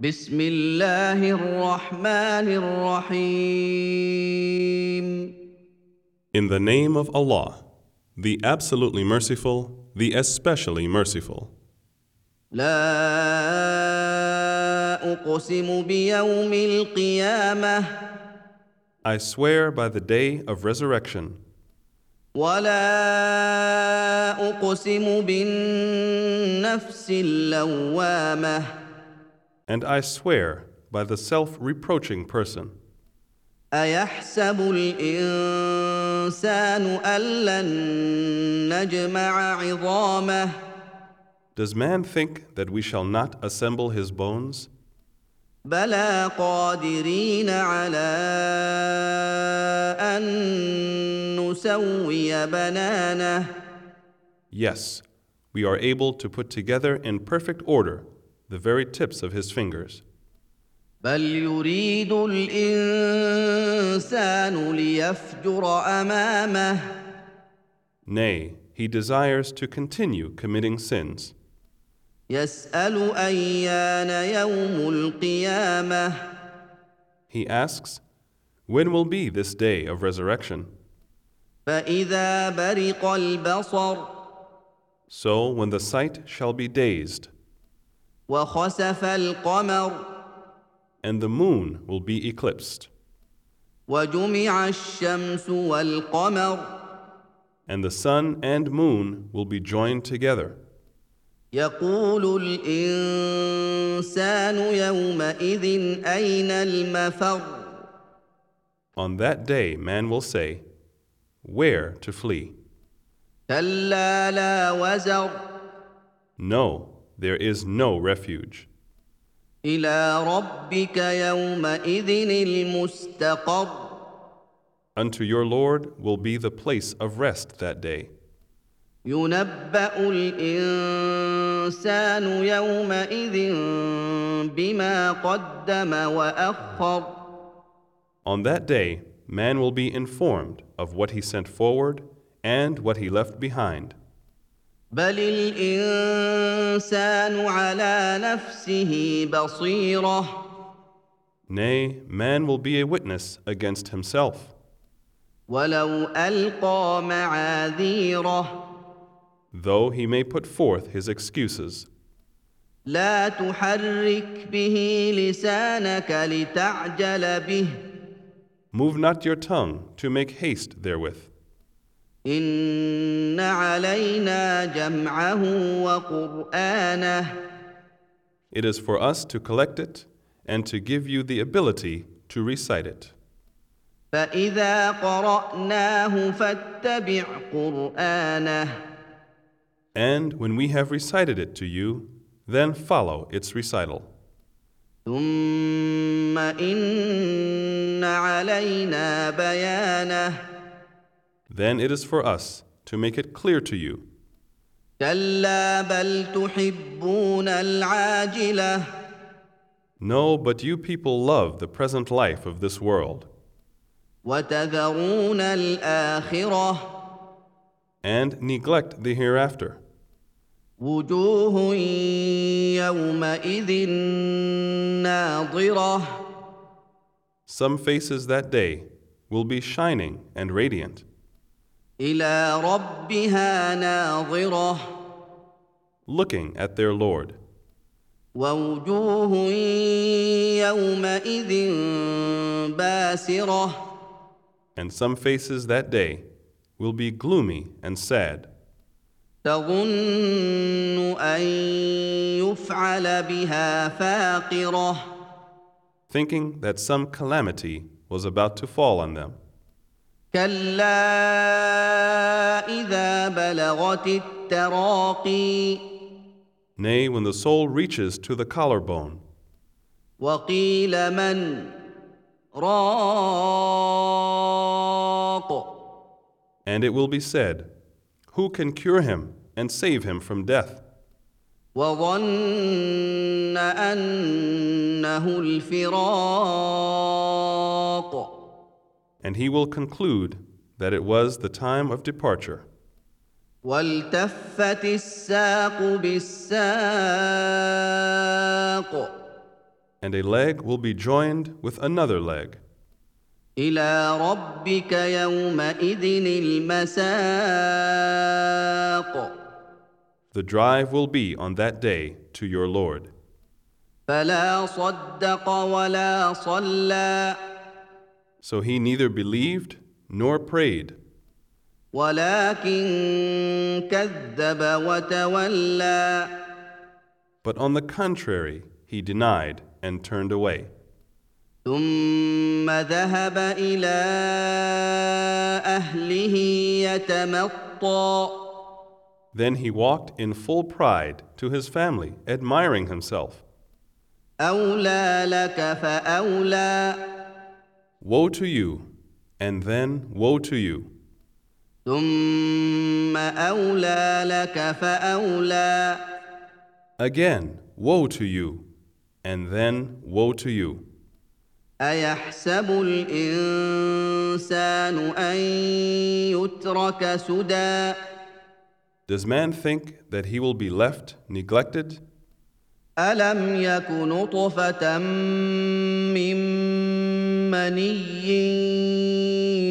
بسم الله الرحمن الرحيم In the name of Allah, the absolutely merciful, the especially merciful. لا أقسم بيوم القيامة I swear by the day of resurrection, ولا أقسم بالنفس اللوامة and I swear by the self reproaching person. أيحسب الإنسان أن لن نجمع عظامه Does man think that we shall not assemble his bones? بلى قادرين على أن نسوي بنانه Yes, we are able to put together in perfect order the very tips of his fingers. بل يريد الإنسان ليفجر أمامه Nay, he desires to continue committing sins. يسأل أيان يوم القيامة He asks, When will be this day of resurrection? فإذا برق البصر So, when the sight shall be dazed, وخسف القمر and the moon will be eclipsed, وجمع الشمس والقمر and the sun and moon will be joined together, يقول الإنسان يومئذ أين المفر on that day man will say, Where to flee? كلا لا وزر No, there is no refuge. إلى ربك يومئذ المستقر Unto your Lord will be the place of rest that day. ينبأ الإنسان يومئذ بما قدم وأخر On that day, man will be informed of what he sent forward and what he left behind. بل الإنسان على نفسه بصيرة Nay, man will be a witness against himself. ولو ألقى معاذيره though he may put forth his excuses. لا تحرك به لسانك لتعجل به Move not your tongue to make haste therewith. إن علينا جمعه وقرآنه It is for us to collect it and to give you the ability to recite it. فإذا قرأناه فاتبع قرآنه And when we have recited it to you, then follow its recital. ثم إن علينا بيانه Then it is for us to make it clear to you. No, but you people love the present life of this world. And neglect the hereafter. Some faces that day will be shining and radiant. إلى ربها ناظرة looking at their Lord, ووجوه يومئذ باسرة and some faces that day will be gloomy and sad, تظن أن يفعل بها فاقرة thinking that some calamity was about to fall on them. كلا إذا بلغت التراقي Nay, when the soul reaches to the collarbone, وقيل من راق and it will be said, Who can cure him and save him from death? وظن أنه الفراق And he will conclude that it was the time of departure. والتفت الساق بالساق and a leg will be joined with another leg. الى ربك يومئذ المساق The drive will be on that day to your Lord. فلا صدق ولا صلى So he neither believed nor prayed, ولكن كذب وتولى but on the contrary, he denied and turned away. ثم ذهب الى اهله يتمطى Then he walked in full pride to his family, admiring himself. اولى لك فاولى Woe to you, and then woe to you. ثم اولى لك فاولى Again, woe to you, and then woe to you. ايحسب الانسان ان يترك سدى Does man think that he will be left neglected? الم يك نطفه من مني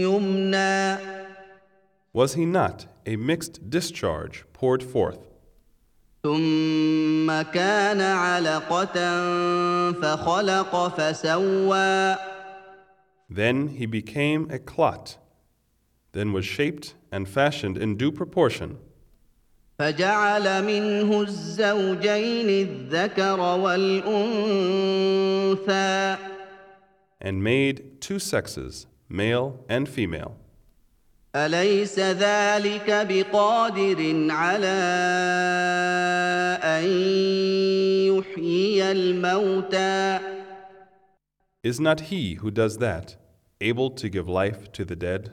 يمنى Was he not a mixed discharge poured forth? ثم كان علقه فخلق فسوى Then he became a clot, then was shaped and fashioned in due proportion, فجعل منه الزوجين الذكر والانثى and made two sexes, male and female. اليس ذلك بقادر على ان يحيي الموتى Is not he who does that able to give life to the dead?